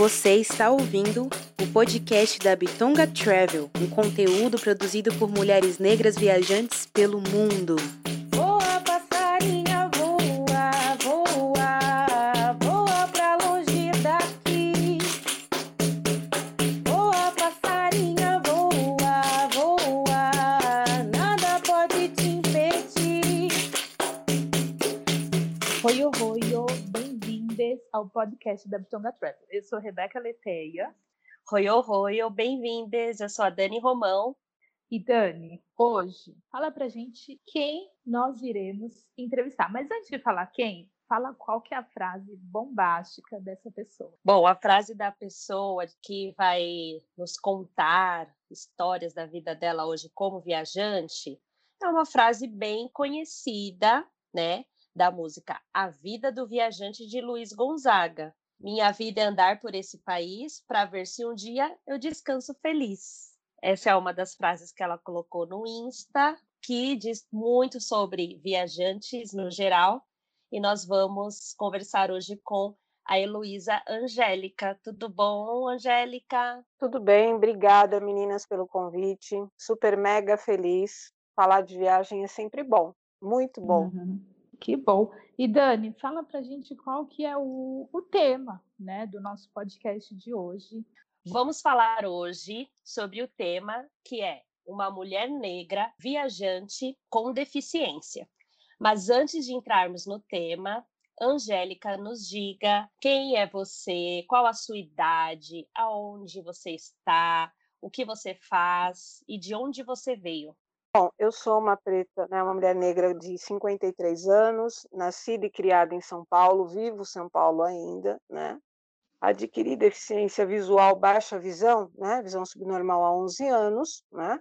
Você está ouvindo o podcast da Bitonga Travel, um conteúdo produzido por mulheres negras viajantes pelo mundo. Podcast da Bitonga Travel. Eu sou Rebeca Leteia. Oi, oi, oi, bem-vindas. Eu sou a Dani Romão. E Dani, hoje, fala pra gente quem nós iremos entrevistar. Mas antes de falar quem, fala qual que é a frase bombástica dessa pessoa. Bom, a frase da pessoa que vai nos contar histórias da vida dela hoje como viajante é uma frase bem conhecida, né? Da música A Vida do Viajante de Luiz Gonzaga. Minha vida é andar por esse país para ver se um dia eu descanso feliz. Essa é uma das frases que ela colocou no Insta, que diz muito sobre viajantes no geral. E nós vamos conversar hoje com a Heloísa Angélica. Tudo bom, Angélica? Tudo bem, obrigada meninas pelo convite. Super mega feliz. Falar de viagem é sempre bom, muito bom. Uhum, que bom. E Dani, fala pra gente qual que é o, o tema né, do nosso podcast de hoje. Vamos falar hoje sobre o tema que é uma mulher negra viajante com deficiência. Mas antes de entrarmos no tema, Angélica, nos diga quem é você, qual a sua idade, aonde você está, o que você faz e de onde você veio. Bom, eu sou uma preta, né, uma mulher negra de 53 anos, nascida e criada em São Paulo, vivo São Paulo ainda, né? Adquiri deficiência visual baixa visão, né, visão subnormal há 11 anos, né?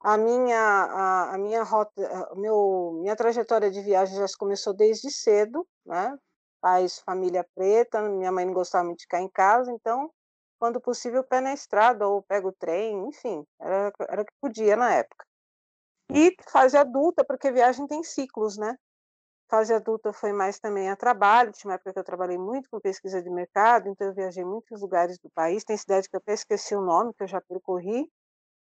A minha a, a minha rota, meu minha trajetória de viagem já começou desde cedo, né? Pais, família preta, minha mãe não gostava muito de ficar em casa, então, quando possível, pé na estrada ou pego o trem, enfim, era era o que podia na época. E fase adulta, porque viagem tem ciclos, né? Fase adulta foi mais também a trabalho, tinha uma época que eu trabalhei muito com pesquisa de mercado, então eu viajei muitos lugares do país, tem cidade que eu até esqueci o nome, que eu já percorri,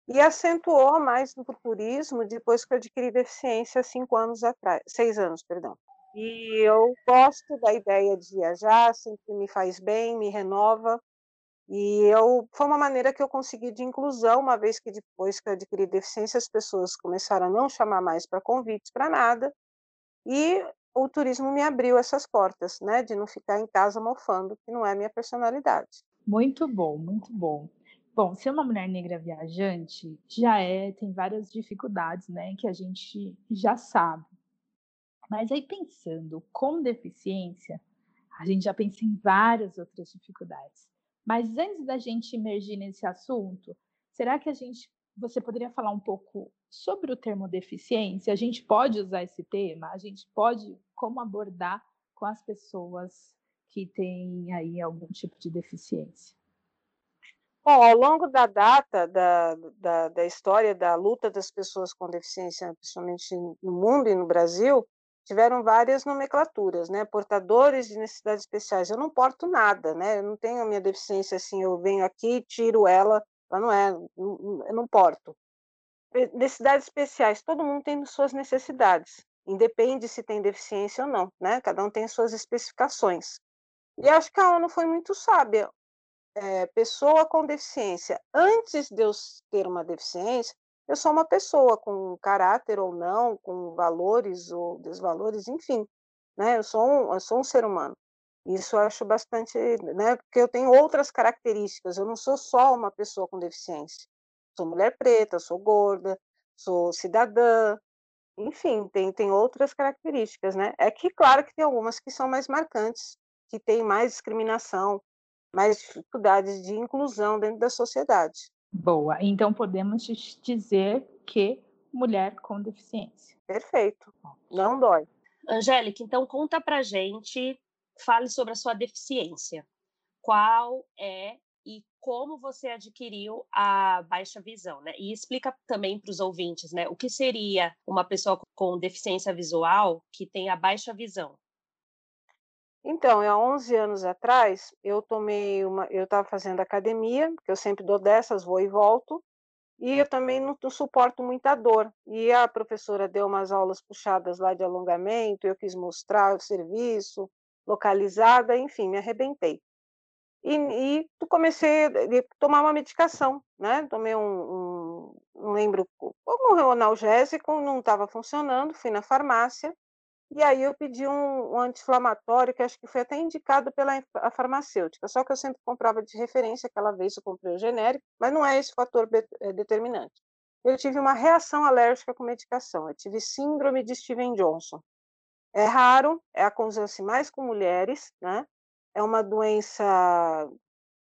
e acentuou mais no turismo depois que eu adquiri deficiência cinco anos atrás, seis anos, perdão. E eu gosto da ideia de viajar, sempre me faz bem, me renova, e eu foi uma maneira que eu consegui de inclusão, uma vez que depois que eu adquiri deficiência, as pessoas começaram a não chamar mais para convites para nada, e o turismo me abriu essas portas, né, de não ficar em casa mofando, que não é minha personalidade. Muito bom, muito bom. Bom, ser uma mulher negra viajante já é, tem várias dificuldades, né, que a gente já sabe. Mas aí pensando com deficiência, a gente já pensa em várias outras dificuldades. Mas antes da gente emergir nesse assunto, será que a gente, você poderia falar um pouco sobre o termo deficiência? A gente pode usar esse tema? A gente pode como abordar com as pessoas que têm aí algum tipo de deficiência? Bom, ao longo da data da, da, da história da luta das pessoas com deficiência, principalmente no mundo e no Brasil, tiveram várias nomenclaturas, né? Portadores de necessidades especiais. Eu não porto nada, né? Eu não tenho a minha deficiência assim, eu venho aqui, tiro ela, ela não é, eu não porto. Necessidades especiais, todo mundo tem suas necessidades, independe se tem deficiência ou não, né? Cada um tem suas especificações. E acho que a ONU foi muito sábia. É, pessoa com deficiência, antes de eu ter uma deficiência, eu sou uma pessoa com caráter ou não, com valores ou desvalores, enfim, né? Eu sou um, eu sou um ser humano. Isso eu acho bastante, né? Porque eu tenho outras características. Eu não sou só uma pessoa com deficiência. Sou mulher preta, sou gorda, sou cidadã, enfim, tem tem outras características, né? É que claro que tem algumas que são mais marcantes, que têm mais discriminação, mais dificuldades de inclusão dentro da sociedade. Boa. Então podemos dizer que mulher com deficiência. Perfeito. Não dói. Angélica, então conta pra gente, fale sobre a sua deficiência. Qual é e como você adquiriu a baixa visão, né? E explica também para os ouvintes, né, o que seria uma pessoa com deficiência visual que tem a baixa visão. Então, há 11 anos atrás, eu tomei uma eu estava fazendo academia, porque eu sempre dou dessas, vou e volto, e eu também não não suporto muita dor. E a professora deu umas aulas puxadas lá de alongamento, eu quis mostrar o serviço, localizada, enfim, me arrebentei. E e comecei a tomar uma medicação, né, tomei um um não lembro algum analgésico, não estava funcionando, fui na farmácia, e aí eu pedi um um anti-inflamatório, que acho que foi até indicado pela farmacêutica, só que eu sempre comprava de referência, aquela vez eu comprei o genérico, mas não é esse fator eh, determinante. Eu tive uma reação alérgica com medicação, eu tive síndrome de Steven Johnson. É raro, é acontece mais com mulheres, né, é uma doença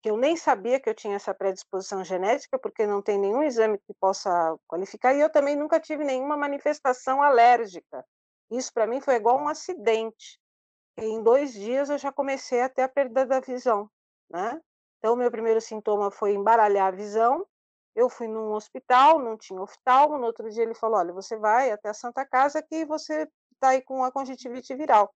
que eu nem sabia que eu tinha essa predisposição genética, porque não tem nenhum exame que possa qualificar, e eu também nunca tive nenhuma manifestação alérgica. Isso para mim foi igual um acidente. Em 2 dias eu já comecei a ter a perda da visão, né. Então o meu primeiro sintoma foi embaralhar a visão, eu fui num hospital, não tinha oftalmo, no outro dia ele falou: "Olha, você vai até a Santa Casa que você está aí com a conjuntivite viral".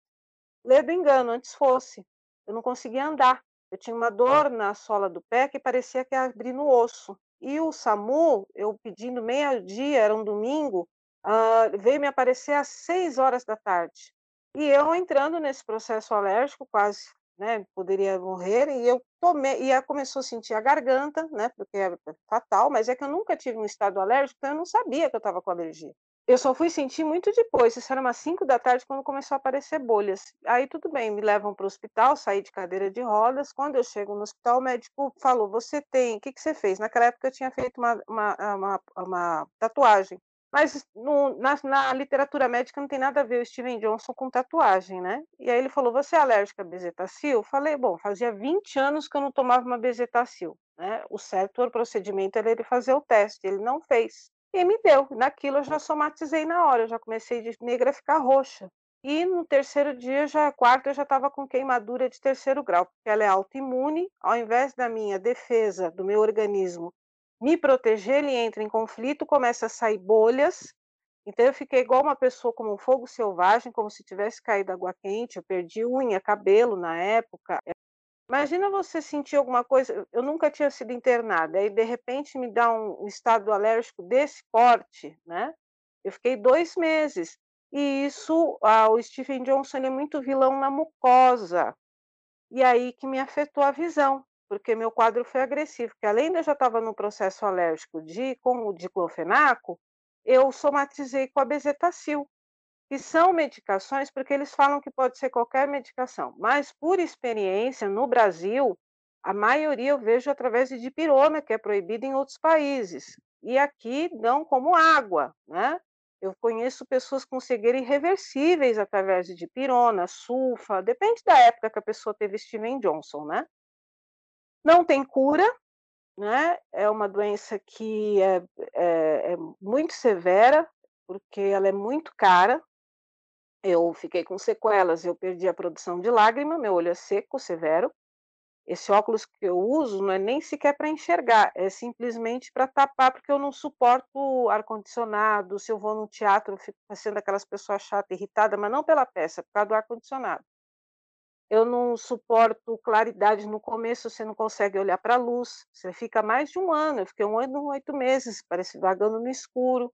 Lê do engano, antes fosse. Eu não conseguia andar, eu tinha uma dor na sola do pé que parecia que ia abrir no osso. E o SAMU, eu pedindo meio-dia, era um domingo, hã, veio me aparecer às 18h. E eu entrando nesse processo alérgico, quase, né, poderia morrer, e eu tomei e começou a sentir a garganta, né, porque é fatal, mas é que eu nunca tive um estado alérgico, então eu não sabia que eu estava com alergia. Eu só fui sentir muito depois, isso era umas 17h, quando começou a aparecer bolhas. Aí tudo bem, me levam para o hospital, saí de cadeira de rodas, quando eu chego no hospital, o médico falou: "Você tem" que que você fez? Naquela época eu tinha feito uma uma uma uma tatuagem, mas no na na literatura médica não tem nada a ver o Steven Johnson com tatuagem, né. E aí ele falou: "Você é alérgica à bezetacil?" Falei: "Bom, fazia 20 anos que eu não tomava uma bezetacil", né, o certo o procedimento era ele fazer o teste, ele não fez. E me deu, naquilo eu já somatizei na hora, eu já comecei de negra a ficar roxa. E no terceiro dia já quarto eu já estava com queimadura de terceiro grau, porque ela é autoimune, ao invés da minha defesa, do meu organismo me proteger, ele entra em conflito, começa a sair bolhas, então eu fiquei igual uma pessoa como um fogo selvagem, como se tivesse caído água quente, eu perdi unha, cabelo na época. Imagina você sentir alguma coisa eu nunca tinha sido internada, aí de repente me dá um estado alérgico desse porte, né, eu fiquei 2 meses. E isso ah, o Steven Johnson é muito vilão na mucosa. E aí que me afetou a visão, porque meu quadro foi agressivo, porque além de eu já estava no processo alérgico de com o diclofenaco, eu somatizei com a bezetacil, que são medicações porque eles falam que pode ser qualquer medicação, mas por experiência no Brasil, a maioria eu vejo através de dipirona, que é proibida em outros países, e aqui dão como água, né. Eu conheço pessoas com cegueira irreversíveis através de dipirona, sulfa, depende da época que a pessoa teve Steven Johnson, né. Não tem cura, né, é uma doença que é é é muito severa, porque ela é muito cara. Eu fiquei com sequelas, eu perdi a produção de lágrima, meu olho é seco, severo. Esse óculos que eu uso não é nem sequer para enxergar, é simplesmente para tapar, porque eu não suporto ar-condicionado, se eu vou num teatro eu fico parecendo aquelas pessoas chata, irritada, mas não pela peça, por causa do ar-condicionado. Eu não suporto claridade, no começo você não consegue olhar pra luz, você fica mais de 1 ano, eu fiquei 1 ano 8 meses, parece vagando no escuro.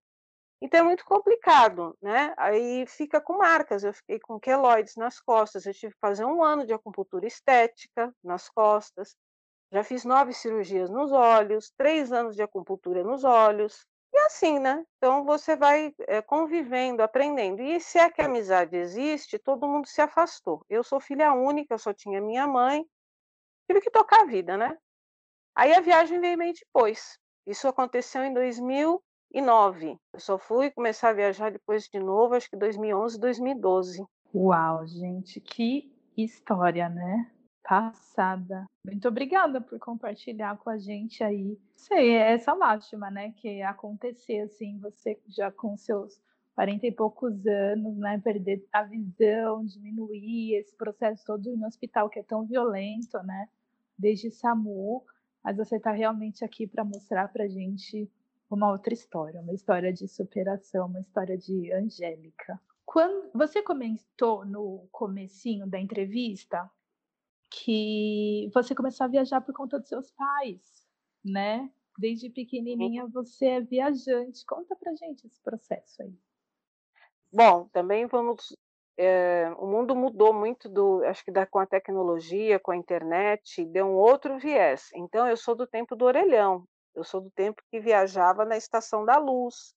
Então é muito complicado, né, aí fica com marcas, eu fiquei com queloides nas costas, eu tive que fazer 1 ano de acupuntura estética nas costas, já fiz 9 cirurgias nos olhos, 3 anos de acupuntura nos olhos, e assim, né, então você vai, eh, convivendo, aprendendo. E se é que a amizade existe, todo mundo se afastou. Eu sou filha única, eu só tinha minha mãe, tive que tocar a vida, né. Aí a viagem veio meio depois, isso aconteceu em 2009, eu só fui começar a viajar depois de novo, acho que 2011, 2012. Uau, gente, que história, né, passada. Muito obrigada por compartilhar com a gente aí, sei, essa lástima, né, que acontecer, assim, você já com seus 40 e poucos anos, né, perder a visão, diminuir, esse processo todo no hospital que é tão violento, né, desde SAMU, mas você tá realmente aqui pra mostrar pra gente uma outra história, uma história de superação, uma história de Angélica. Quando você comentou no comecinho da entrevista que você começou a viajar por conta dos seus pais, né? Desde pequenininha você é viajante. Conta pra gente esse processo aí. Bom, também vamos. eh, o mundo mudou muito do, acho que da, com a tecnologia, com a internet, deu um outro viés. Então, eu sou do tempo do orelhão. Eu sou do tempo que viajava na Estação da Luz.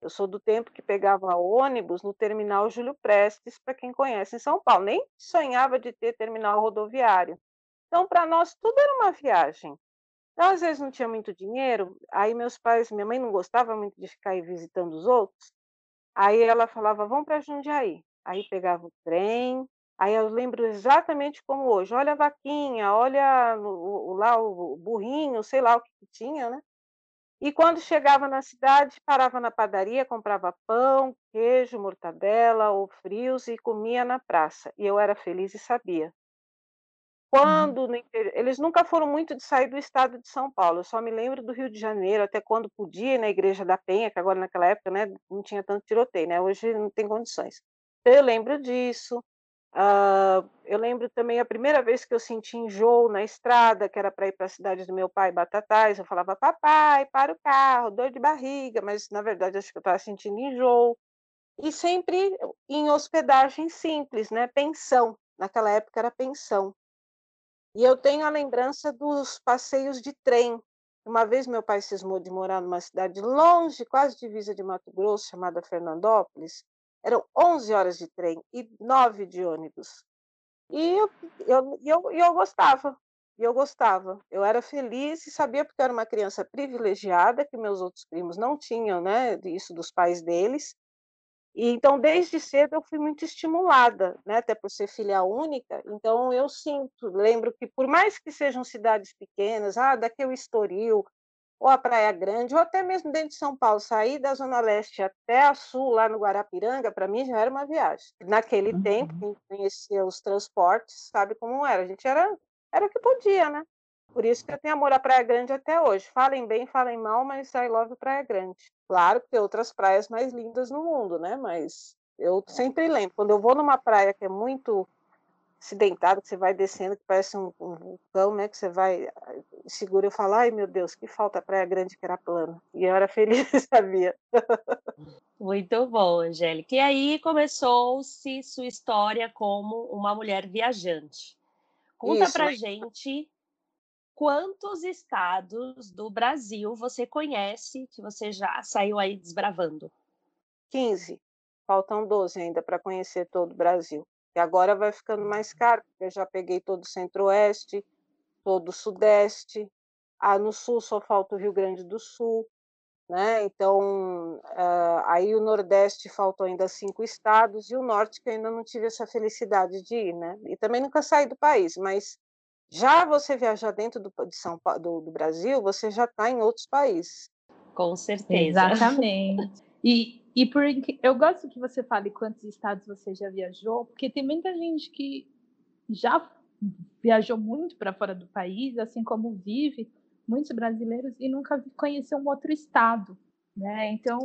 Eu sou do tempo que pegava ônibus no terminal Júlio Prestes, para quem conhece em São Paulo. Nem sonhava de ter terminal rodoviário. Então, para nós, tudo era uma viagem. Então, às vezes não tinha muito dinheiro, aí meus pais, minha mãe não gostava muito de ficar aí visitando os outros, aí ela falava, vamos para Jundiaí. Aí pegava o trem, aí eu lembro exatamente como hoje, olha a vaquinha, olha o, o- lá o burrinho, sei lá o que, que tinha, né? E quando chegava na cidade, parava na padaria, comprava pão, queijo, mortadela ou frios e comia na praça. E eu era feliz e sabia. Uhum. Quando interior eles nunca foram muito de sair do estado de São Paulo, eu só me lembro do Rio de Janeiro, até quando podia ir na Igreja da Penha, que agora naquela época, né, não tinha tanto tiroteio, né, hoje não tem condições. Então eu lembro disso, hã, eu lembro também a primeira vez que eu senti enjoo na estrada, que era para ir para a cidade do meu pai, Batatais, eu falava: "Papai, para o carro, dor de barriga", mas na verdade acho que eu estava sentindo enjoo. E sempre em hospedagem simples, né, pensão, naquela época era pensão. E eu tenho a lembrança dos passeios de trem. Uma vez meu pai cismou de morar numa cidade longe, quase divisa de Mato Grosso, chamada Fernandópolis. Eram 11 horas de trem e 9 de ônibus. E eu eu eu eu gostava, eu gostava. Eu era feliz e sabia, porque eu era uma criança privilegiada, que meus outros primos não tinham, né, isso dos pais deles. E então, desde cedo, eu fui muito estimulada, né, até por ser filha única, então eu sinto, lembro que por mais que sejam cidades pequenas, ah, daqui é o ou a Praia Grande, ou até mesmo dentro de São Paulo, sair da zona leste até a sul, lá no Guarapiranga, para mim já era uma viagem. Naquele tempo, Uhum. quem conhecia os transportes sabe como era, a gente era era o que podia, né. Por isso que eu tenho amor à Praia Grande até hoje. Falem bem, falem mal, mas I love Praia Grande. Claro que tem outras praias mais lindas no mundo, né, mas eu sempre lembro, quando eu vou numa praia que é muito acidentada, que você vai descendo, que parece um um vulcão, né, que você vai segura, eu falo: "Ai, meu Deus, que falta a Praia Grande que era plana". E eu era feliz sabia. Muito bom, Angélica. E aí começou-se sua história como uma mulher viajante. Conta Isso, pra né. gente quantos estados do Brasil você conhece, que você já saiu aí desbravando? 15. Faltam 12 ainda para conhecer todo o Brasil. E agora vai ficando mais caro, porque eu já peguei todo o centro-oeste, todo o sudeste. Ah, no sul só falta o Rio Grande do Sul, né, então, hã, aí o nordeste faltam ainda 5 estados e o norte que eu ainda não tive essa felicidade de ir, né. E também nunca saí do país, mas já você viajar dentro do de São do do Brasil, você já está em outros países. Com certeza. Exatamente. E e por eu gosto que você fale quantos estados você já viajou, porque tem muita gente que já viajou muito para fora do país, assim como vive, muitos brasileiros, e nunca conheceu um outro estado, né. Então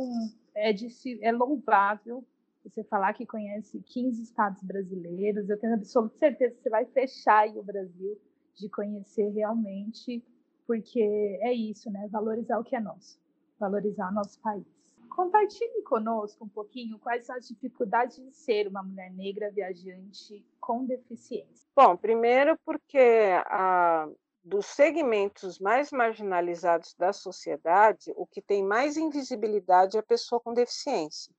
é de é louvável você falar que conhece 15 estados brasileiros, eu tenho absoluta certeza que você vai fechar o Brasil de conhecer realmente, porque é isso, né, valorizar o que é nosso, valorizar o nosso país. Compartilhe conosco um pouquinho quais são as dificuldades de ser uma mulher negra viajante com deficiência. Bom, primeiro porque, ah, dos segmentos mais marginalizados da sociedade, o que tem mais invisibilidade é a pessoa com deficiência.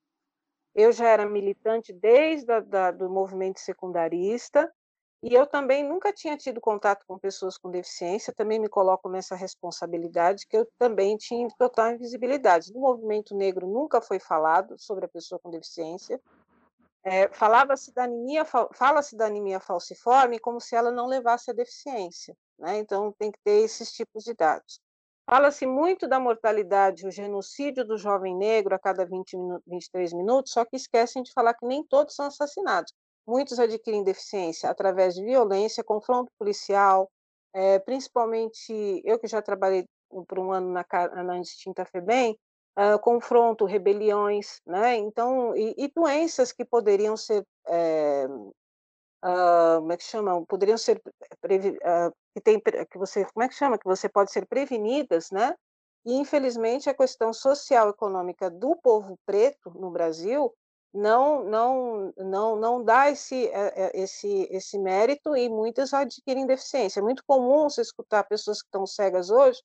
Eu já era militante desde a da do movimento secundarista, e eu também nunca tinha tido contato com pessoas com deficiência, também me coloco nessa responsabilidade, que eu também tinha total invisibilidade. No movimento negro nunca foi falado sobre a pessoa com deficiência. Eh, falava-se da anemia fal fala-se da anemia falciforme como se ela não levasse a deficiência, né, então tem que ter esses tipos de dados. Fala-se muito da mortalidade, o genocídio do jovem negro a cada 20 minu 23 minutos, só que esquecem de falar que nem todos são assassinados. Muitos adquirem deficiência através de violência, confronto policial, eh, principalmente eu que já trabalhei por um ano na na extinta FEBEM, uh, confronto, rebeliões, né? Então, e, e doenças que poderiam ser, é, uh, como é que chamam? Poderiam ser uh, que tem que você, como é que chama? Que você pode ser prevenidas, né? E infelizmente a questão social econômica do povo preto no Brasil não não não não dá esse esse esse mérito e muitas adquirem deficiência. É muito comum você escutar pessoas que estão cegas hoje,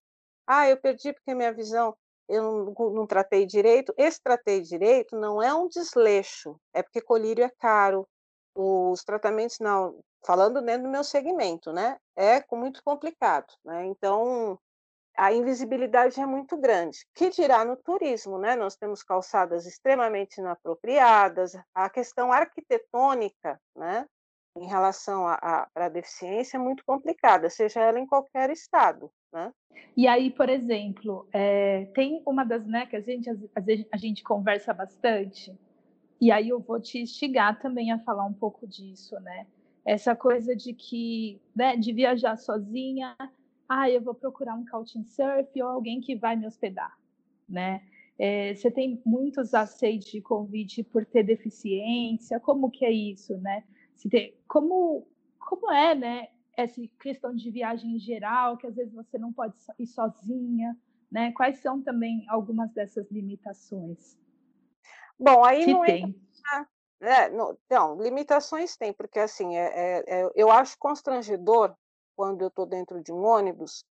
ah, eu perdi porque minha visão eu não, não tratei direito. Esse tratei direito não é um desleixo, é porque colírio é caro. Os tratamentos, não, falando dentro do meu segmento, né? É muito complicado, né? Então, a invisibilidade é muito grande. Que dirá no turismo, né? Nós temos calçadas extremamente inapropriadas, a questão arquitetônica, né? Em relação à deficiência é muito complicada, seja ela em qualquer estado, né? E aí, por exemplo, é, tem uma das, né, que a gente, a gente conversa bastante, e aí eu vou te instigar também a falar um pouco disso, né? Essa coisa de que, né, de viajar sozinha, ah, eu vou procurar um couchsurf ou alguém que vai me hospedar, né? É, você tem muitos aceites de convite por ter deficiência, como que é isso, né? Se tem, como, como é, né? essa questão de viagem em geral, que às vezes você não pode ir sozinha, né? Quais são também algumas dessas limitações? Bom, aí não tem. É, não, não, limitações tem, porque assim, é, é, é eu acho constrangedor quando eu estou dentro de um ônibus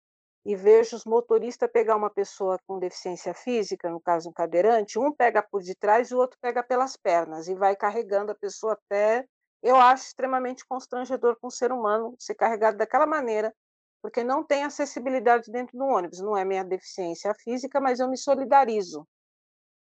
e vejo os motoristas pegar uma pessoa com deficiência física, no caso um cadeirante, um pega por detrás e o outro pega pelas pernas e vai carregando a pessoa até eu acho extremamente constrangedor para um ser humano ser carregado daquela maneira, porque não tem acessibilidade dentro do ônibus. Não é minha deficiência física, mas eu me solidarizo.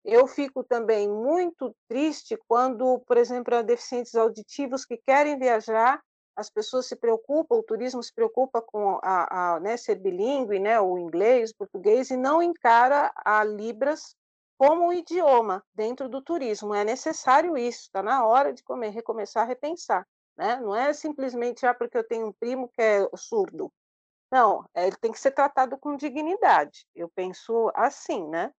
Eu fico também muito triste quando, por exemplo, há deficientes auditivos que querem viajar, as pessoas se preocupam, o turismo se preocupa com a, a né, ser bilíngue, né, o inglês, o português, e não encara a Libras como um idioma dentro do turismo. É necessário isso, está na hora de comer, recomeçar a repensar. Né? Não é simplesmente ah, porque eu tenho um primo que é surdo. Não, é, ele tem que ser tratado com dignidade. Eu penso assim, né?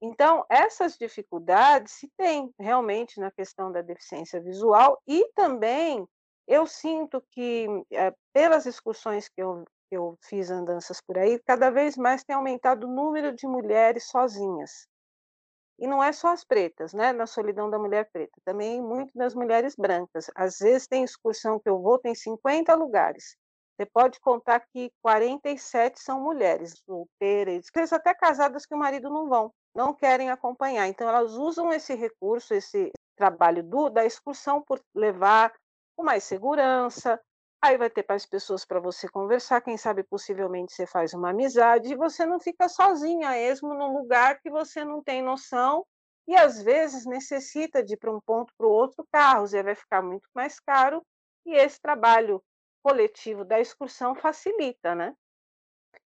Então, essas dificuldades se tem realmente na questão da deficiência visual e também eu sinto que, é, pelas excursões que eu, que eu fiz andanças por aí, cada vez mais tem aumentado o número de mulheres sozinhas. E não é só as pretas, né, na solidão da mulher preta, também muito das mulheres brancas. Às vezes tem excursão que eu vou, tem 50 lugares. Você pode contar que 47 são mulheres solteiras, vezes até casadas que o marido não vão, não querem acompanhar. Então elas usam esse recurso, esse trabalho do, da excursão por levar com mais segurança, Aí vai ter mais pessoas para você conversar, quem sabe possivelmente você faz uma amizade e você não fica sozinha, mesmo num lugar que você não tem noção e às vezes necessita de ir para um ponto para o outro carro, você vai ficar muito mais caro e esse trabalho coletivo da excursão facilita, né?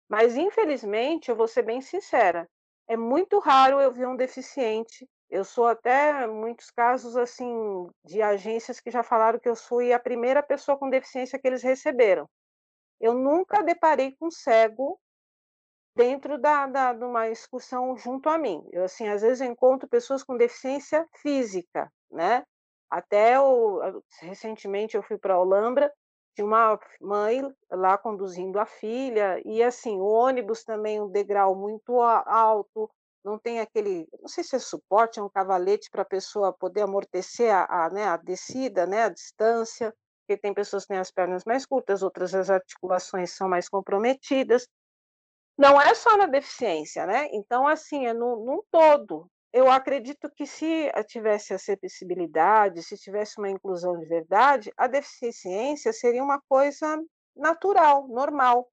Mas infelizmente, eu vou ser bem sincera, é muito raro eu ver um deficiente eu sou até, muitos casos, assim, de agências que já falaram que eu fui a primeira pessoa com deficiência que eles receberam. Eu nunca deparei com cego dentro da, da, de uma excursão junto a mim. Eu, assim, às vezes encontro pessoas com deficiência física, né? Até o, recentemente eu fui para Olambra, de uma mãe lá conduzindo a filha, e assim, o ônibus também um degrau muito alto, não tem aquele, não sei se é suporte, é um cavalete para a pessoa poder amortecer a, a, né, a descida, né, a distância, porque tem pessoas que têm as pernas mais curtas, outras as articulações são mais comprometidas. Não é só na deficiência, né? Então, assim, é no, num todo. Eu acredito que se tivesse acessibilidade, se tivesse uma inclusão de verdade, a deficiência seria uma coisa natural, normal.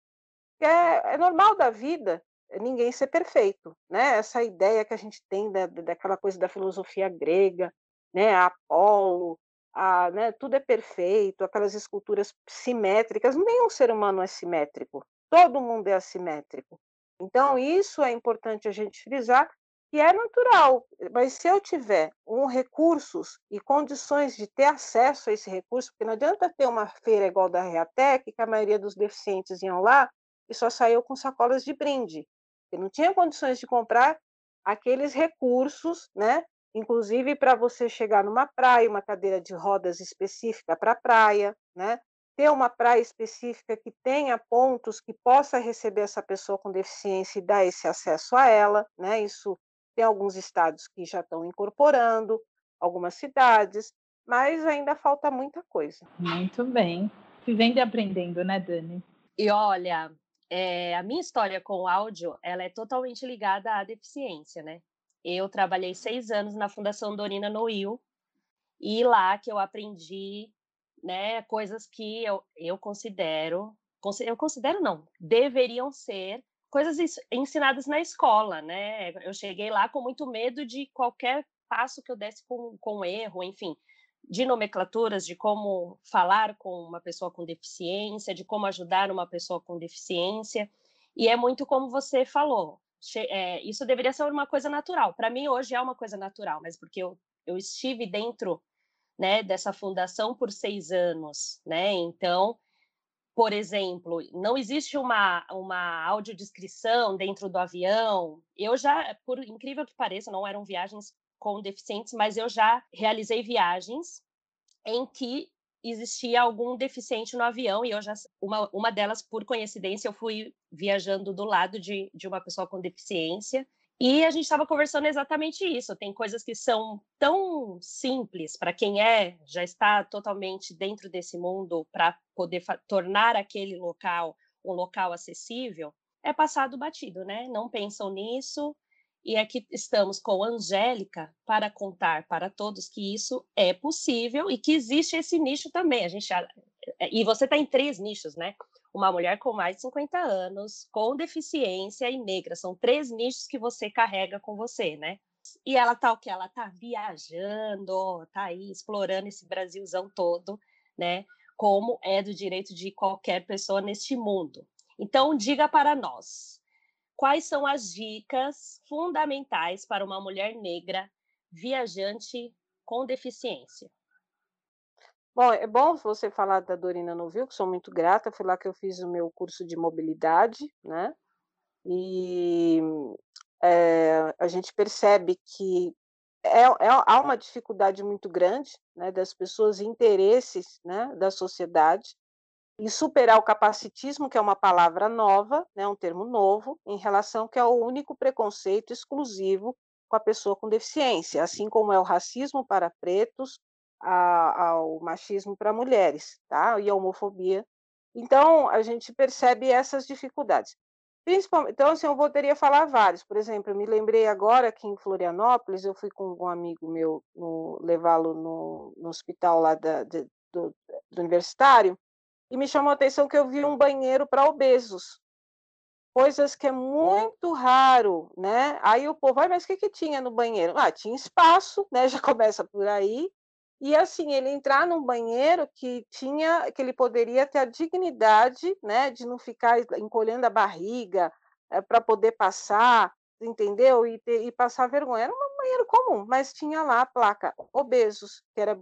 É, é normal da vida ninguém ser perfeito, né? Essa ideia que a gente tem da, daquela coisa da filosofia grega, né? Apolo, a, né? Tudo é perfeito, aquelas esculturas simétricas. Nenhum ser humano é simétrico. Todo mundo é assimétrico. Então isso é importante a gente frisar que é natural. Mas se eu tiver um recursos e condições de ter acesso a esse recurso, porque não adianta ter uma feira igual da Reatec, que a maioria dos deficientes iam lá e só saiu com sacolas de brinde que não tinha condições de comprar, aqueles recursos, né? Inclusive para você chegar numa praia, uma cadeira de rodas específica para a praia, né? Ter uma praia específica que tenha pontos que possa receber essa pessoa com deficiência e dar esse acesso a ela, né? Isso tem alguns estados que já estão incorporando, algumas cidades, mas ainda falta muita coisa. Muito bem. Vivendo e aprendendo, né, Dani? E olha, é, a minha história com o áudio, ela é totalmente ligada à deficiência, né? Eu trabalhei seis anos na Fundação Dorina Noil e lá que eu aprendi, né, coisas que eu, eu considero, eu considero não, deveriam ser coisas ensinadas na escola, né? Eu cheguei lá com muito medo de qualquer passo que eu desse com, com erro, enfim, de nomenclaturas, de como falar com uma pessoa com deficiência, de como ajudar uma pessoa com deficiência. E é muito como você falou, é, isso deveria ser uma coisa natural. Para mim, hoje é uma coisa natural, mas porque eu, eu estive dentro né, dessa fundação por seis anos, né? Então, por exemplo, não existe uma, uma audiodescrição dentro do avião. Eu já, por incrível que pareça, não eram viagens com deficientes, mas eu já realizei viagens em que existia algum deficiente no avião e eu já uma, uma delas por coincidência eu fui viajando do lado de, de uma pessoa com deficiência e a gente estava conversando exatamente isso. Tem coisas que são tão simples para quem é, já está totalmente dentro desse mundo para poder tornar aquele local um local acessível, é passado batido, né? Não pensam nisso. E aqui estamos com a Angélica para contar para todos que isso é possível e que existe esse nicho também. A gente e você está em três nichos, né? uma mulher com mais de 50 anos, com deficiência e negra. São três nichos que você carrega com você, né? E ela tá o que? Ela tá viajando, tá aí explorando esse Brasilzão todo, né? Como é do direito de qualquer pessoa neste mundo. Então, diga para nós, quais são as dicas fundamentais para uma mulher negra viajante com deficiência? Bom, é bom você falar da Dorina Novil, que sou muito grata, foi lá que eu fiz o meu curso de mobilidade, né? E é, a gente percebe que é, é, há uma dificuldade muito grande né, das pessoas interesses né, da sociedade em superar o capacitismo, que é uma palavra nova, né, um termo novo, em relação que é o único preconceito exclusivo com a pessoa com deficiência, assim como é o racismo para pretos, a, ao machismo para mulheres, tá? E a homofobia. Então, a gente percebe essas dificuldades. Principalmente, então, assim, eu poderia falar vários. Por exemplo, eu me lembrei agora que em Florianópolis, eu fui com um amigo meu levá-lo no, no, hospital lá da, de, do, do universitário, e me chamou a atenção que eu vi um banheiro para obesos, coisas que é muito raro, né? Aí o povo, vai, mas o que, que tinha no banheiro? Ah, tinha espaço, né? Já começa por aí, e assim, ele entrar num banheiro que tinha, que ele poderia ter a dignidade, né, de não ficar encolhendo a barriga é, eh, para poder passar, entendeu? E, ter, e passar vergonha. Era um banheiro comum, mas tinha lá a placa obesos, que era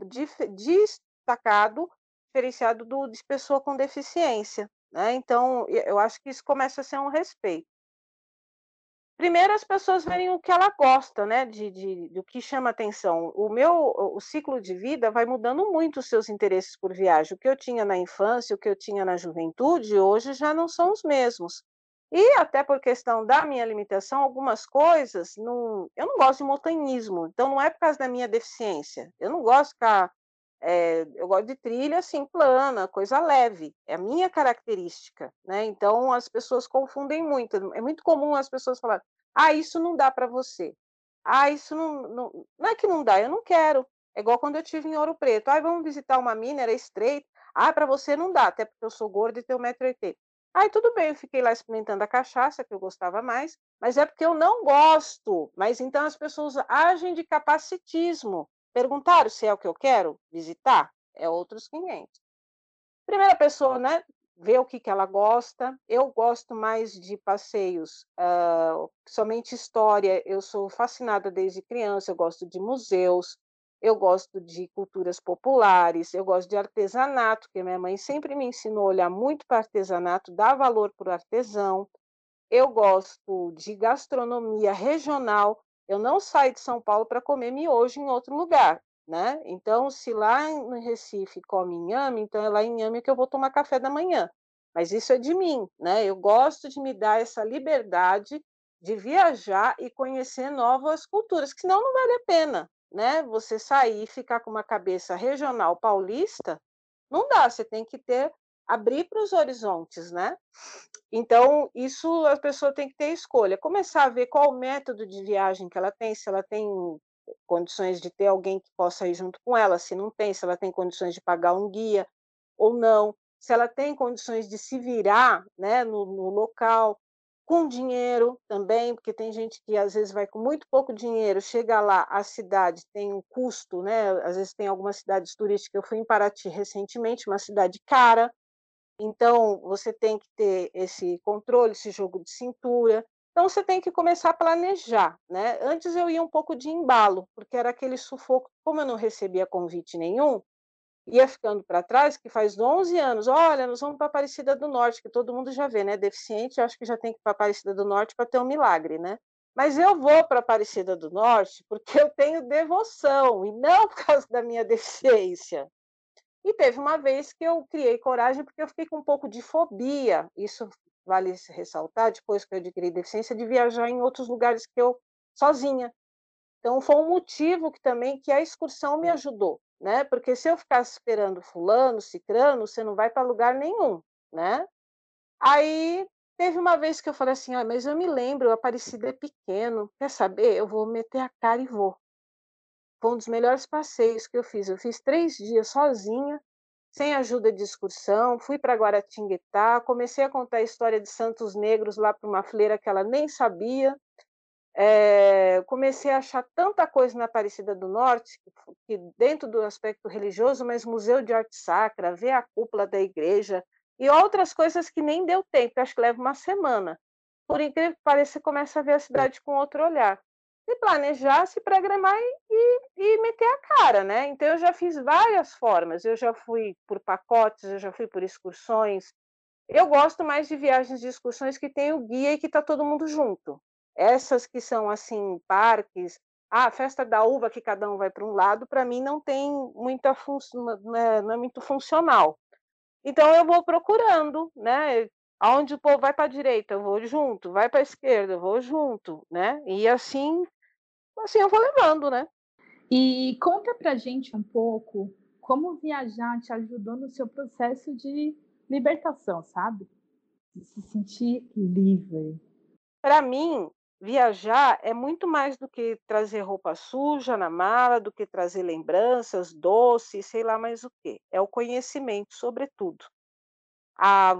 destacado, diferenciado do, de pessoa com deficiência. Né? Então, eu acho que isso começa a ser um respeito. Primeiro, as pessoas verem o que ela gosta, né, de, de, do que chama atenção. O meu, o ciclo de vida vai mudando muito os seus interesses por viagem. O que eu tinha na infância, o que eu tinha na juventude, hoje já não são os mesmos. E até por questão da minha limitação, algumas coisas, não, eu não gosto de montanhismo, então não é por causa da minha deficiência. Eu não gosto de ficar, é, eu gosto de trilha assim, plana, coisa leve, é a minha característica, né? Então as pessoas confundem muito. É muito comum as pessoas falarem, ah, isso não dá para você. Ah, isso não, não. Não é que não dá, eu não quero. É igual quando eu tive em Ouro Preto. Ah, vamos visitar uma mina, era estreita. Ah, para você não dá, até porque eu sou gorda e tenho 1,80m. Aí tudo bem, eu fiquei lá experimentando a cachaça, que eu gostava mais, mas é porque eu não gosto. Mas então as pessoas agem de capacitismo. Perguntaram se é o que eu quero visitar? É outros 500. Primeira pessoa, né? ver o que, que ela gosta. Eu gosto mais de passeios, uh, somente história. Eu sou fascinada desde criança, eu gosto de museus, eu gosto de culturas populares, eu gosto de artesanato, que minha mãe sempre me ensinou a olhar muito para artesanato, dar valor para o artesão. Eu gosto de gastronomia regional, Eu não saio de São Paulo para comer miojo em outro lugar, né? Então, se lá no Recife come inhame, então é lá em inhame que eu vou tomar café da manhã. Mas isso é de mim, né? Eu gosto de me dar essa liberdade de viajar e conhecer novas culturas, que senão não vale a pena, né? Você sair e ficar com uma cabeça regional paulista, não dá, você tem que ter abrir para os horizontes, né? Então, isso a pessoa tem que ter escolha, começar a ver qual o método de viagem que ela tem, se ela tem condições de ter alguém que possa ir junto com ela, se não tem, se ela tem condições de pagar um guia ou não, se ela tem condições de se virar né, no, no local, com dinheiro também, porque tem gente que às vezes vai com muito pouco dinheiro, chega lá, a cidade tem um custo, né? Às vezes tem algumas cidades turísticas, eu fui em Paraty recentemente, uma cidade cara, então você tem que ter esse controle, esse jogo de cintura. Então você tem que começar a planejar, né? Antes eu ia um pouco de embalo, porque era aquele sufoco, como eu não recebia convite nenhum, ia ficando para trás, que faz 11 anos, olha, nós vamos para Aparecida do Norte, que todo mundo já vê, né? Deficiente, acho que já tem que ir para Aparecida do Norte para ter um milagre, né? Mas eu vou para Aparecida do Norte porque eu tenho devoção e não por causa da minha deficiência. E teve uma vez que eu criei coragem porque eu fiquei com um pouco de fobia, isso vale ressaltar, depois que eu adquiri deficiência, de viajar em outros lugares que eu sozinha. Então foi um motivo que também que a excursão me ajudou, né? Porque se eu ficasse esperando fulano, cicrano, você não vai para lugar nenhum, né? Aí teve uma vez que eu falei assim, ah, mas eu me lembro, o Aparecida é pequeno, quer saber? Eu vou meter a cara e vou. Foi um dos melhores passeios que eu fiz. Eu fiz três dias sozinha, sem ajuda de excursão, fui para Guaratinguetá, comecei a contar a história de Santos Negros lá para uma fleira que ela nem sabia, é, comecei a achar tanta coisa na Aparecida do Norte, que, dentro do aspecto religioso, mas museu de arte sacra, ver a cúpula da igreja e outras coisas que nem deu tempo, acho que leva uma semana. Por incrível que pareça, você começa a ver a cidade com outro olhar. Se planejar, se programar e, e meter a cara, né? Então, eu já fiz várias formas. Eu já fui por pacotes, eu já fui por excursões. Eu gosto mais de viagens de excursões que tem o guia e que está todo mundo junto. Essas que são assim, parques, ah, a festa da uva que cada um vai para um lado, para mim não tem muita função, não é, não é muito funcional. Então eu vou procurando, né? Aonde o povo vai para a direita, eu vou junto, vai para a esquerda, eu vou junto, né? E assim, assim eu vou levando, né? E conta pra gente um pouco como viajar te ajudou no seu processo de libertação, sabe? De se sentir livre. Para mim, Viajar é muito mais do que trazer roupa suja na mala, do que trazer lembranças, doces, sei lá mais o quê. É o conhecimento, sobretudo. A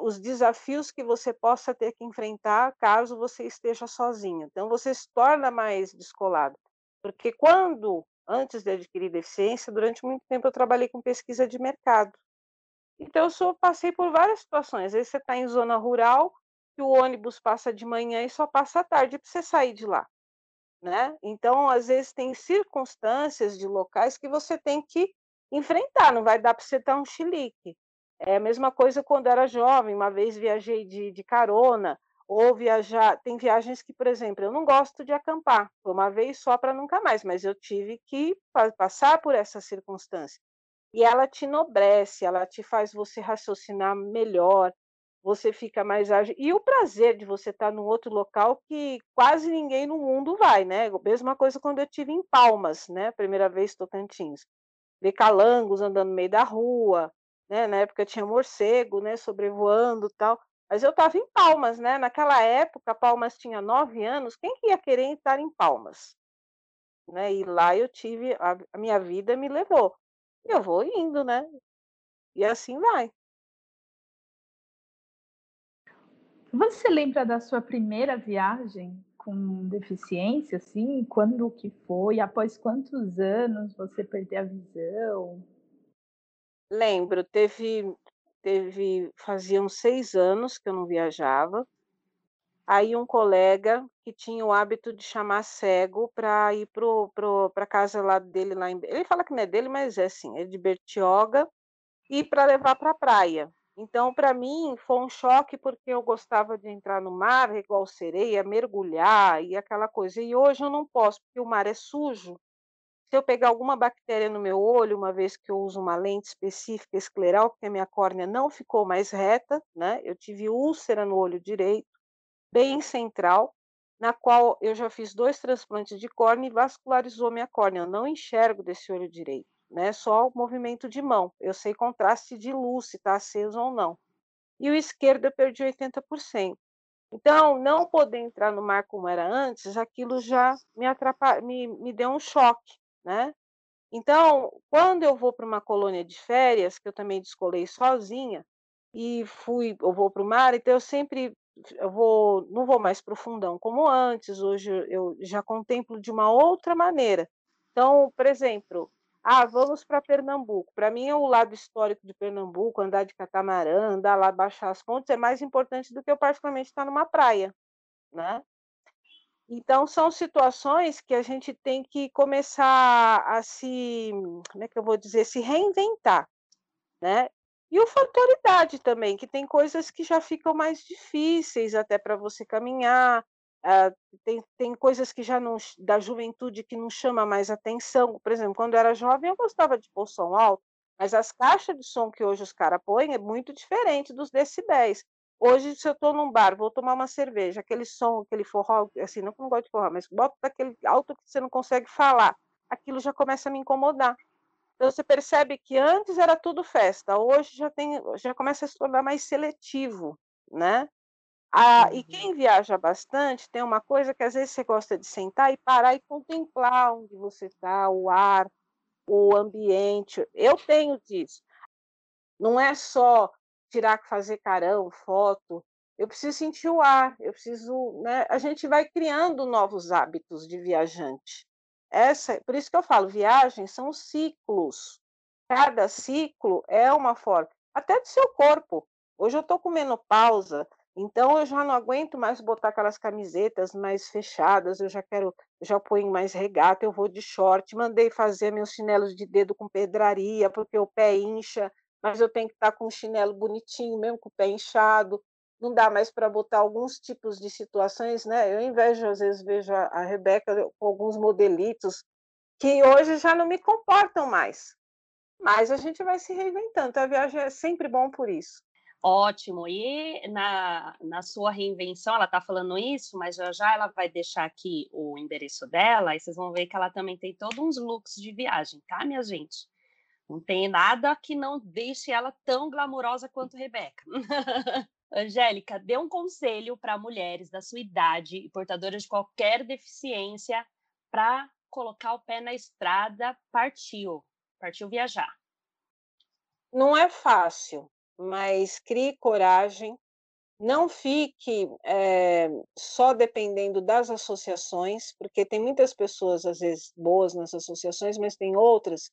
os desafios que você possa ter que enfrentar caso você esteja sozinho. Então, você se torna mais descolado. Porque quando, antes de adquirir deficiência, durante muito tempo eu trabalhei com pesquisa de mercado. Então, eu sou, passei por várias situações. Às vezes você está em zona rural, que o ônibus passa de manhã e só passa à tarde para você sair de lá, né? Então, às vezes tem circunstâncias de locais que você tem que enfrentar, não vai dar para você dar um chilique. É a mesma coisa quando era jovem, uma vez viajei de, de carona, ou viajar, tem viagens que, por exemplo, eu não gosto de acampar, uma vez só para nunca mais, mas eu tive que passar por essa circunstância. E ela te enobrece, ela te faz você raciocinar melhor, você fica mais ágil. E o prazer de você estar num outro local que quase ninguém no mundo vai, né? Mesma coisa quando eu tive em Palmas, né? Primeira vez Tocantins. Ver calangos andando no meio da rua, né? Na época tinha morcego, né? Sobrevoando tal. Mas eu estava em Palmas, né? Naquela época, Palmas tinha nove anos. Quem que ia querer estar em Palmas? Né? E lá eu tive, a, a minha vida me levou. Eu vou indo, né? E assim vai. Você lembra da sua primeira viagem com deficiência, assim? Quando que foi? Após quantos anos você perdeu a visão? Lembro, teve, teve, faziam seis anos que eu não viajava. Aí um colega que tinha o hábito de chamar cego para ir para a casa lá dele lá em, ele fala que não é dele, mas é assim, é de Bertioga e para levar para a praia Então, para mim, foi um choque, porque eu gostava de entrar no mar, igual sereia, mergulhar e aquela coisa. E hoje eu não posso, porque o mar é sujo. Se eu pegar alguma bactéria no meu olho, uma vez que eu uso uma lente específica escleral, porque a minha córnea não ficou mais reta, né? Eu tive úlcera no olho direito, bem central, na qual eu já fiz dois transplantes de córnea e vascularizou minha córnea. Eu não enxergo desse olho direito né? Só movimento de mão. Eu sei contraste de luz, se está aceso ou não. E o esquerdo eu perdi 80%. Então, não poder entrar no mar como era antes, aquilo já me, me, me deu um choque, né? Então, quando eu vou para uma colônia de férias, que eu também descolei sozinha, e fui, eu vou para o mar, então eu sempre eu vou, não vou mais para o fundão como antes, hoje eu já contemplo de uma outra maneira. Então, por exemplo, ah, vamos para Pernambuco. Para mim, é o lado histórico de Pernambuco, andar de catamarã, andar lá, baixar as pontes, é mais importante do que eu particularmente estar numa praia, né? Então, são situações que a gente tem que começar a se, como é que eu vou dizer, se reinventar, né? E o fator idade também, que tem coisas que já ficam mais difíceis até para você caminhar, ah, tem, tem coisas que já não da juventude que não chama mais atenção. Por exemplo, quando eu era jovem, eu gostava de pôr som alto, mas as caixas de som que hoje os caras põem é muito diferente dos decibéis. Hoje, se eu estou num bar, vou tomar uma cerveja, aquele som, aquele forró, assim, não que não gosto de forró, mas bota aquele alto que você não consegue falar, aquilo já começa a me incomodar. Então você percebe que antes era tudo festa, hoje já tem, já começa a se tornar mais seletivo, né? Ah, e Uhum. quem viaja bastante tem uma coisa que às vezes você gosta de sentar e parar e contemplar onde você está, o ar, o ambiente. Eu tenho disso. Não é só tirar, fazer carão, foto. Eu preciso sentir o ar, eu preciso, né? A gente vai criando novos hábitos de viajante. Essa, por isso que eu falo, viagens são ciclos. Cada ciclo é uma forma, até do seu corpo. Hoje eu estou com menopausa, então eu já não aguento mais botar aquelas camisetas mais fechadas, eu já quero, já ponho mais regata, eu vou de short, mandei fazer meus chinelos de dedo com pedraria, porque o pé incha, mas eu tenho que estar com um chinelo bonitinho, mesmo com o pé inchado. Não dá mais para botar alguns tipos de situações, né? Eu invejo, às vezes, vejo a, Rebeca com alguns modelitos que hoje já não me comportam mais. Mas a gente vai se reinventando. Então, a viagem é sempre bom por isso. Ótimo. E na, na sua reinvenção, ela está falando isso, mas já já ela vai deixar aqui o endereço dela, e vocês vão ver que ela também tem todos uns looks de viagem, tá, minha gente? Não tem nada que não deixe ela tão glamurosa quanto Rebeca. Angélica, dê um conselho para mulheres da sua idade e portadoras de qualquer deficiência para colocar o pé na estrada, partiu, partiu viajar. Não é fácil, mas crie coragem, não fique é, só dependendo das associações, porque tem muitas pessoas, às vezes, boas nas associações, mas tem outras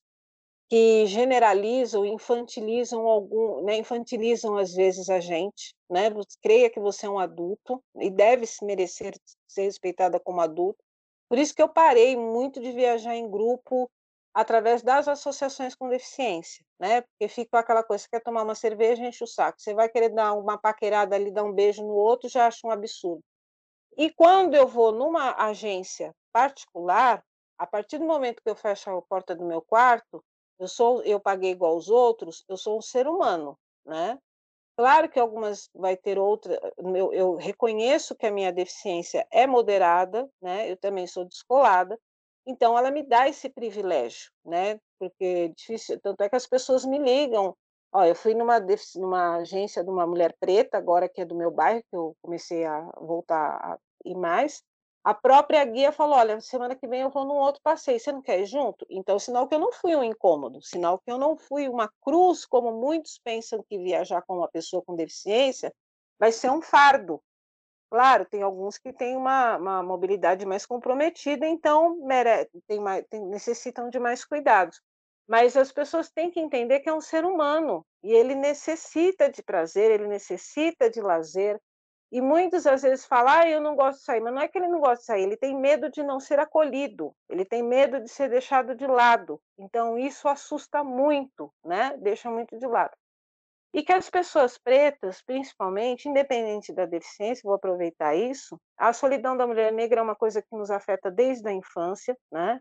que generalizam, infantilizam algum, né, infantilizam às vezes a gente, né? Creia que você é um adulto e deve se merecer ser respeitada como adulto. Por isso que eu parei muito de viajar em grupo através das associações com deficiência, né? Porque fica aquela coisa, você quer tomar uma cerveja, enche o saco. Você vai querer dar uma paquerada ali, dar um beijo no outro, já acha um absurdo. E quando eu vou numa agência particular, a partir do momento que eu fecho a porta do meu quarto, eu sou, eu paguei igual aos outros, eu sou um ser humano, né? Claro que algumas vai ter outra, eu, eu reconheço que a minha deficiência é moderada, né? Eu também sou descolada, então ela me dá esse privilégio, né? Porque é difícil, tanto é que as pessoas me ligam. Ó, eu fui numa, numa agência de uma mulher preta, agora que é do meu bairro, que eu comecei a voltar a ir mais, a própria guia falou: olha, semana que vem eu vou num outro passeio, você não quer ir junto? Então, sinal que eu não fui um incômodo, sinal que eu não fui uma cruz, como muitos pensam que viajar com uma pessoa com deficiência vai ser um fardo. Claro, tem alguns que têm uma, uma mobilidade mais comprometida, então mere, tem mais, tem, necessitam de mais cuidados. Mas as pessoas têm que entender que é um ser humano e ele necessita de prazer, ele necessita de lazer, e muitos às vezes falam, ah, eu não gosto de sair, mas não é que ele não gosta de sair, ele tem medo de não ser acolhido, ele tem medo de ser deixado de lado. Então isso assusta muito, né? Deixa muito de lado. E que as pessoas pretas, principalmente, independente da deficiência, vou aproveitar isso, a solidão da mulher negra é uma coisa que nos afeta desde a infância, né?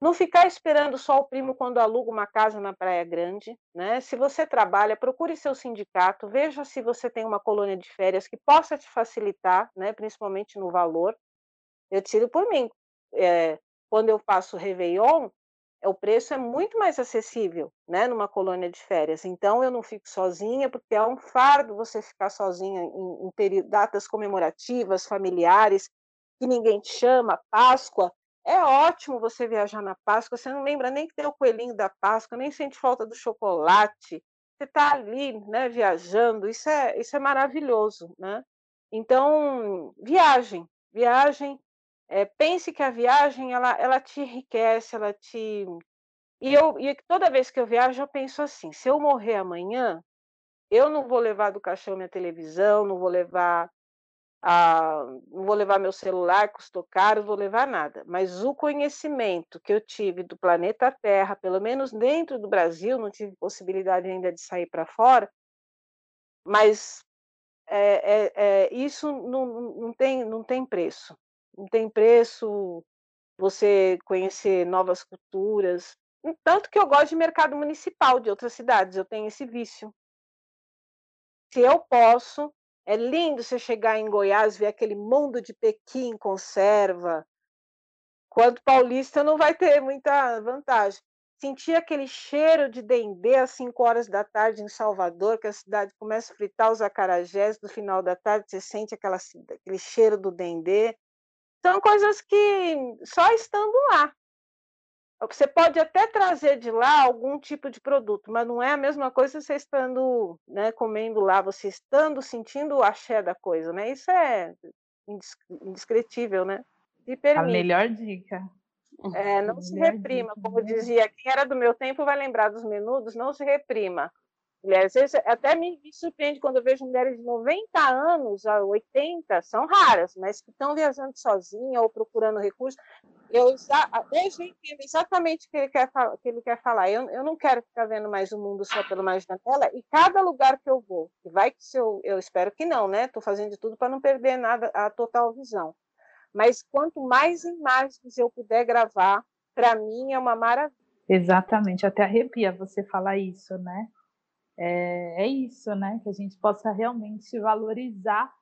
Não ficar esperando só o primo quando aluga uma casa na Praia Grande, né? Se você trabalha, procure seu sindicato, veja se você tem uma colônia de férias que possa te facilitar, né? Principalmente no valor. Eu tiro por mim. É, quando eu faço Réveillon, o preço é muito mais acessível, né, numa colônia de férias. Então eu não fico sozinha, porque é um fardo você ficar sozinha em, em datas comemorativas, familiares, que ninguém te chama, Páscoa. É ótimo você viajar na Páscoa, você não lembra nem que tem o coelhinho da Páscoa, nem sente falta do chocolate. Você está ali, né, viajando, isso é, isso é maravilhoso, né? Então, viagem, viagem, é, pense que a viagem ela, ela te enriquece, ela te. E, eu, e toda vez que eu viajo, eu penso assim: se eu morrer amanhã, eu não vou levar do caixão minha televisão, não vou levar a, não vou levar meu celular, custou caro, vou levar nada. Mas o conhecimento que eu tive do planeta Terra, pelo menos dentro do Brasil, não tive possibilidade ainda de sair para fora, mas é, é, é, isso não, não, tem, não tem preço não tem preço você conhecer novas culturas. Tanto que eu gosto de mercado municipal de outras cidades, eu tenho esse vício. Se eu posso, é lindo você chegar em Goiás, ver aquele mundo de Pequim conserva. Quanto paulista não vai ter muita vantagem. Sentir aquele cheiro de dendê às 5 horas da tarde em Salvador, que a cidade começa a fritar os acarajés, no final da tarde você sente aquela, aquele cheiro do dendê. São coisas que só estando lá. Você pode até trazer de lá algum tipo de produto, mas não é a mesma coisa você estando né, comendo lá, você estando sentindo o axé da coisa, né? Isso é indescritível, né? Permite. A melhor dica. É, não se reprima, como dizia, quem era do meu tempo vai lembrar dos menudos, não se reprima. Mulheres, até me, me, surpreende quando eu vejo mulheres de 90 anos a 80, são raras, mas que estão viajando sozinha ou procurando recursos. Eu, eu entendo exatamente o que ele quer, que ele quer falar. Eu, eu não quero ficar vendo mais o mundo só pela mais janela, e cada lugar que eu vou, vai que se eu, eu espero que não, né? Estou fazendo de tudo para não perder nada, a total visão. Mas quanto mais imagens eu puder gravar, para mim é uma maravilha. Exatamente, até arrepia você falar isso, né? É, é isso, né? Que a gente possa realmente valorizar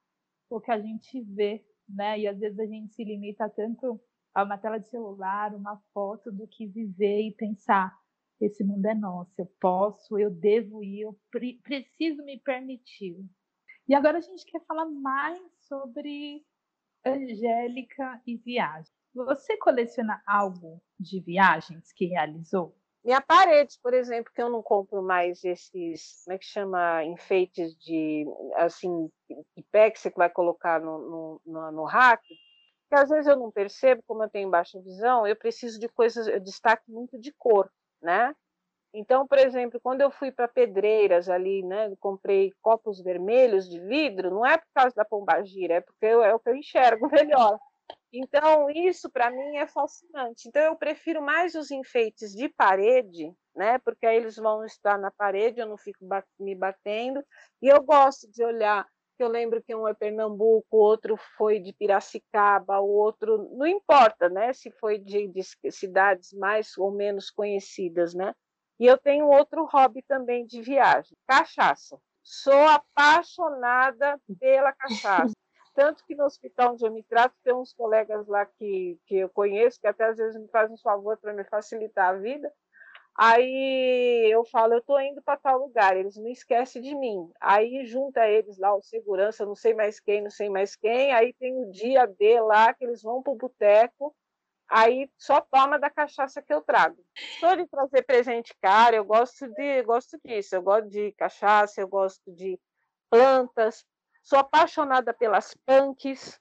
o que a gente vê, né? E às vezes a gente se limita tanto a uma tela de celular, uma foto, do que viver e pensar: esse mundo é nosso, eu posso, eu devo ir, eu pre preciso me permitir. E agora a gente quer falar mais sobre Angélica e viagem. Você coleciona algo de viagens que realizou? Minha parede, por exemplo, que eu não compro mais esses, como é que chama, enfeites de, assim, pé que você vai colocar no, no, no, no rack, que às vezes eu não percebo, como eu tenho baixa visão, eu preciso de coisas, eu destaque muito de cor, né? Então, por exemplo, quando eu fui para Pedreiras ali, né, comprei copos vermelhos de vidro, não é por causa da pombagira, é porque eu, é o que eu enxergo melhor. Então, isso para mim é fascinante. Então, eu prefiro mais os enfeites de parede, né? Porque aí eles vão estar na parede, eu não fico me batendo. E eu gosto de olhar. Eu lembro que um é Pernambuco, outro foi de Piracicaba, o outro não importa, né? Se foi de, de cidades mais ou menos conhecidas, né? E eu tenho outro hobby também de viagem, cachaça. Sou apaixonada pela cachaça. Tanto que no hospital onde eu me trato, tem uns colegas lá que, que eu conheço, que até às vezes me fazem um favor para me facilitar a vida. Aí eu falo, eu estou indo para tal lugar, eles não esquecem de mim. Aí junta eles lá, o segurança, não sei mais quem, não sei mais quem. Aí tem o dia D lá, que eles vão para o boteco, aí só toma da cachaça que eu trago. Sou de trazer presente caro, eu gosto, de, gosto disso, eu gosto de cachaça, eu gosto de plantas, Sou apaixonada pelas punks.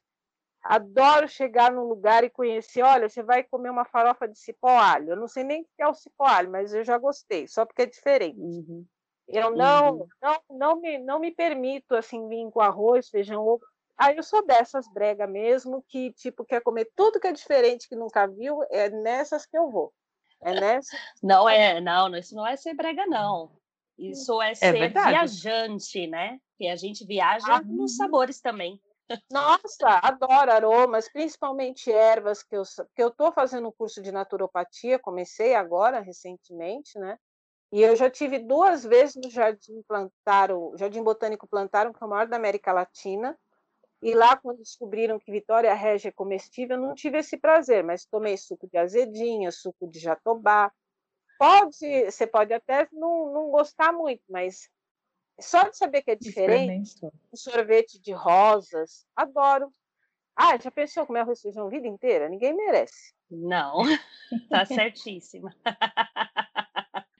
Adoro chegar num lugar e conhecer. Olha, você vai comer uma farofa de cipó alho. Eu não sei nem o que é o cipó alho, mas eu já gostei, só porque é diferente. Uhum. Eu não, uhum. não, não, me, não me permito assim vir com arroz, feijão, ovo. Aí eu sou dessas brega mesmo, que tipo quer comer tudo que é diferente, que nunca viu, é nessas que eu vou. É nessa. Não é, não, isso não é ser brega, não. Isso é ser verdade. viajante, né? E a gente viaja Ah, nos sabores também. Nossa, adoro aromas, principalmente ervas, que eu, que eu estou fazendo um curso de naturopatia, comecei agora, recentemente, né? E eu já tive duas vezes no Jardim Plantaro, Jardim Botânico Plantaro, que é o maior da América Latina. E lá, quando descobriram que Vitória Régia é comestível, eu não tive esse prazer, mas tomei suco de azedinha, suco de jatobá. Pode, você pode até não, não gostar muito, mas só de saber que é diferente, um sorvete de rosas, adoro. Ah, já pensou comer arroz e feijão a vida inteira? Ninguém merece. Não, tá certíssima.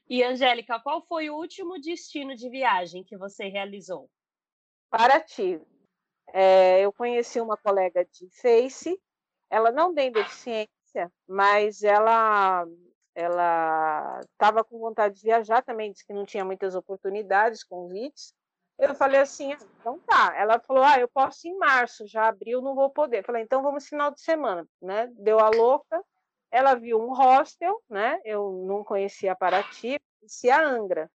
E, Angélica, qual foi o último destino de viagem que você realizou? Paraty. É, eu conheci uma colega de Face, ela não tem deficiência, mas ela ela estava com vontade de viajar também, disse que não tinha muitas oportunidades, convites. Eu falei assim, "Ah, então tá. Ela falou, ah, eu posso em março, já abril, não vou poder. Eu falei, então vamos final de semana, né? Deu a louca. Ela viu um hostel, né? Eu não conhecia Paraty, conhecia Angra.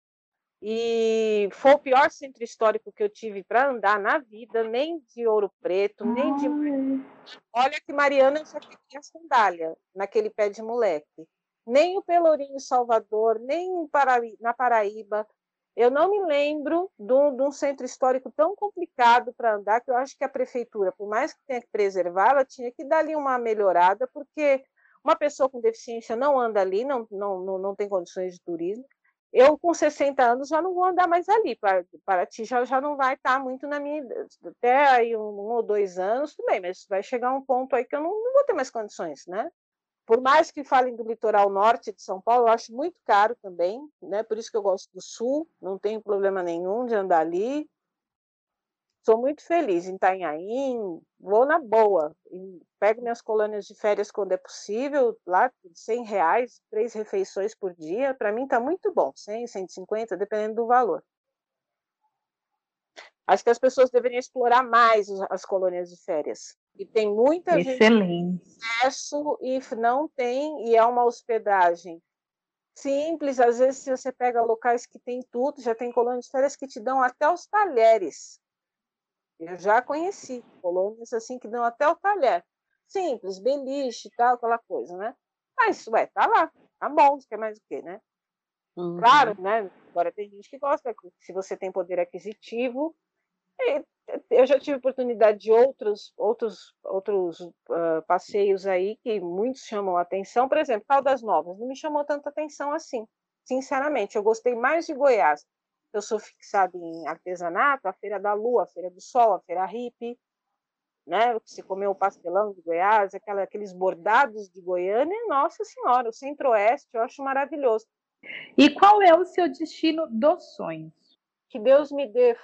E foi o pior centro histórico que eu tive para andar na vida, nem de Ouro Preto, nem de. Olha que Mariana já tinha sandália naquele pé de moleque. Nem o Pelourinho Salvador, nem em na Paraíba. Eu não me lembro de um, centro histórico tão complicado para andar que eu acho que a prefeitura, por mais que tenha que preservar, ela tinha que dar ali uma melhorada, porque uma pessoa com deficiência não anda ali, não, não, não, não tem condições de turismo. Eu, com 60 anos, já não vou andar mais ali. Para, para ti, já, já não vai estar muito na minha. Até aí um, um ou dois anos, tudo bem, mas vai chegar um ponto aí que eu não, não vou ter mais condições, né? Por mais que falem do litoral norte de São Paulo, eu acho muito caro também, né? Por isso que eu gosto do sul, não tenho problema nenhum de andar ali. Sou muito feliz em Itanhaém, vou na boa. Pego minhas colônias de férias quando é possível, lá por 100 reais, três refeições por dia. Para mim está muito bom, 100, 150, dependendo do valor. Acho que as pessoas deveriam explorar mais as colônias de férias. E tem muita gente Excelente. acesso e não tem, e é uma hospedagem simples. Às vezes, se você pega locais que tem tudo, já tem colônias de férias que te dão até os talheres. Eu já conheci colônias assim que dão até o talher. Simples, beliche e tal, aquela coisa, né? Mas, ué, tá lá, tá bom, você quer mais o quê, né? Uhum. Claro, né? Agora tem gente que gosta, que se você tem poder aquisitivo. E Eu já tive oportunidade de outros, outros, outros ah, passeios aí que muitos chamam a atenção. Por exemplo, Caldas Novas, não me chamou tanta atenção assim. Sinceramente, eu gostei mais de Goiás. Eu sou fixada em artesanato, a Feira da Lua, a Feira do Sol, a Feira Hippie, né? Se comeu o pastelão de Goiás, aquela, aqueles bordados de Goiânia, nossa senhora, o Centro-Oeste eu acho maravilhoso. E qual é o seu destino dos sonhos? que Deus me dê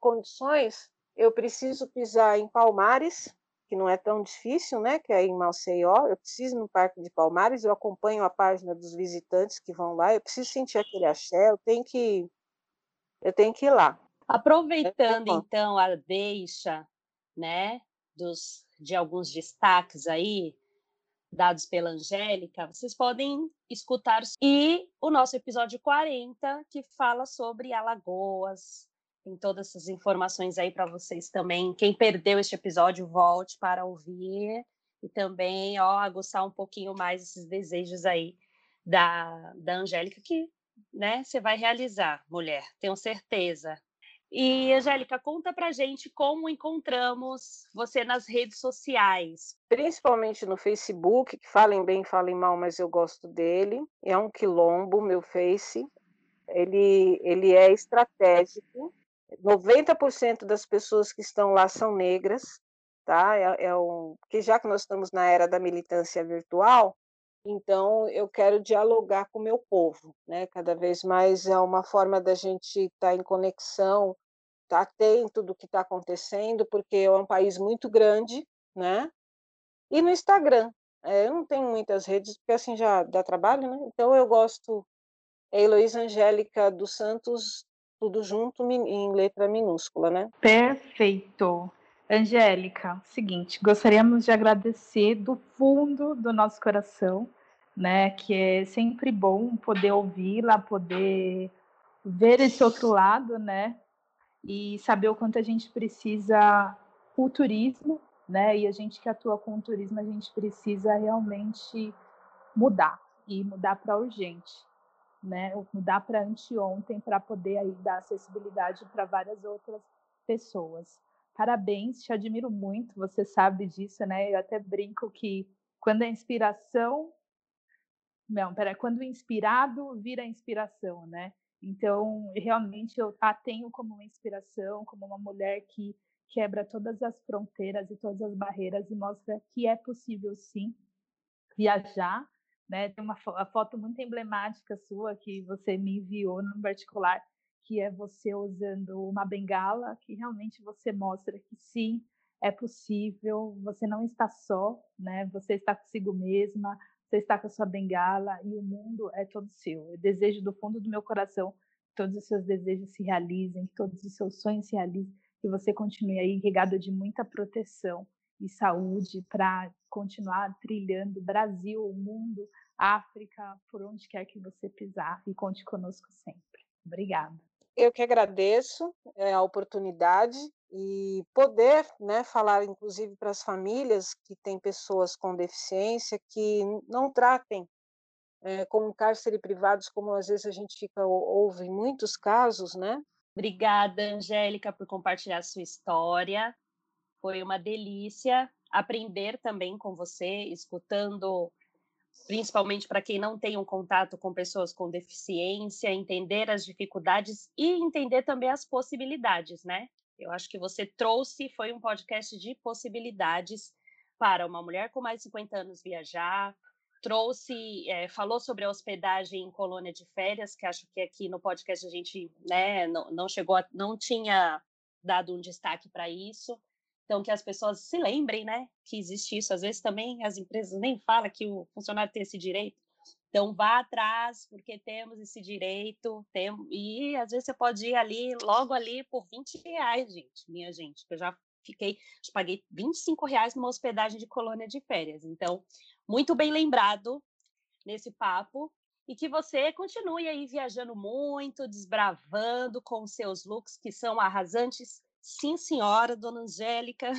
condições, eu preciso pisar em Palmares, que não é tão difícil, né? Que é em Maceió. Eu preciso ir no Parque de Palmares, eu acompanho a página dos visitantes que vão lá, eu preciso sentir aquele axé, eu tenho que eu tenho que ir lá. Aproveitando bom. então a deixa, né, dos de alguns destaques aí dados pela Angélica, vocês podem escutar e o nosso episódio 40 que fala sobre Alagoas. Tem todas essas informações aí para vocês também. Quem perdeu este episódio, volte para ouvir e também, ó, aguçar um pouquinho mais esses desejos aí da, da Angélica que, né, você vai realizar, mulher, tenho certeza. E, Angélica, conta pra gente como encontramos você nas redes sociais. Principalmente no Facebook, que falem bem, falem mal, mas eu gosto dele. É um quilombo, meu Face. Ele, ele é estratégico. 90% das pessoas que estão lá são negras, tá? É, é um, porque já que nós estamos na era da militância virtual, então eu quero dialogar com o meu povo, né? Cada vez mais é uma forma da gente estar em conexão, estar atento do que está acontecendo, porque é um país muito grande, né? E no Instagram, é, eu não tenho muitas redes, porque assim já dá trabalho, né? Então eu gosto, é Heloísa Angélica dos Santos, tudo junto em letra minúscula, né? Perfeito. Angélica, seguinte, gostaríamos de agradecer do fundo do nosso coração, né? Que é sempre bom poder ouvi-la, poder ver esse outro lado, né? E saber o quanto a gente precisa o turismo, né? E a gente que atua com o turismo, a gente precisa realmente mudar e mudar para urgente, né? Mudar para anteontem para poder aí dar acessibilidade para várias outras pessoas. Parabéns, te admiro muito, você sabe disso, né? Eu até brinco que quando a inspiração não, pera, quando o inspirado vira inspiração, né? Então, realmente eu a tenho como uma inspiração, como uma mulher que quebra todas as fronteiras e todas as barreiras e mostra que é possível sim viajar, né? Tem uma foto muito emblemática sua que você me enviou no particular, que é você usando uma bengala, que realmente você mostra que sim, é possível, você não está só, né? Você está consigo mesma, você está com a sua bengala e o mundo é todo seu. Eu desejo do fundo do meu coração que todos os seus desejos se realizem, que todos os seus sonhos se realizem, que você continue aí regado de muita proteção e saúde para continuar trilhando Brasil, o mundo, África, por onde quer que você pisar e conte conosco sempre. Obrigada. Eu que agradeço é, a oportunidade e poder né, falar, inclusive, para as famílias que têm pessoas com deficiência, que não tratem é, como cárcere privados, como às vezes a gente fica, ouve em muitos casos, né? Obrigada, Angélica, por compartilhar sua história. Foi uma delícia aprender também com você, escutando principalmente para quem não tem um contato com pessoas com deficiência, entender as dificuldades e entender também as possibilidades, né? Eu acho que você trouxe, foi um podcast de possibilidades para uma mulher com mais de 50 anos viajar, trouxe, é, falou sobre a hospedagem em colônia de férias, que acho que aqui no podcast a gente né, não, não chegou, a, não tinha dado um destaque para isso. Então, que as pessoas se lembrem, né, que existe isso. Às vezes também as empresas nem falam que o funcionário tem esse direito. Então, vá atrás, porque temos esse direito. Tem... E às vezes você pode ir ali, logo ali, por 20 reais, gente, minha gente. Eu já fiquei, já paguei 25 reais numa hospedagem de colônia de férias. Então, muito bem lembrado nesse papo. E que você continue aí viajando muito, desbravando com seus looks que são arrasantes sim, senhora, dona Angélica,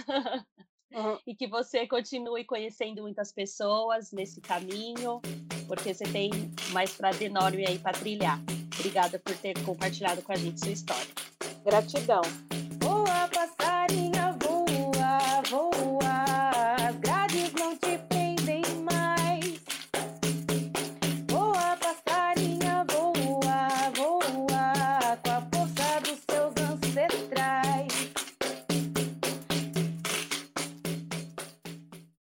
uhum. e que você continue conhecendo muitas pessoas nesse caminho, porque você tem uma estrada enorme aí para trilhar. Obrigada por ter compartilhado com a gente sua história. Gratidão.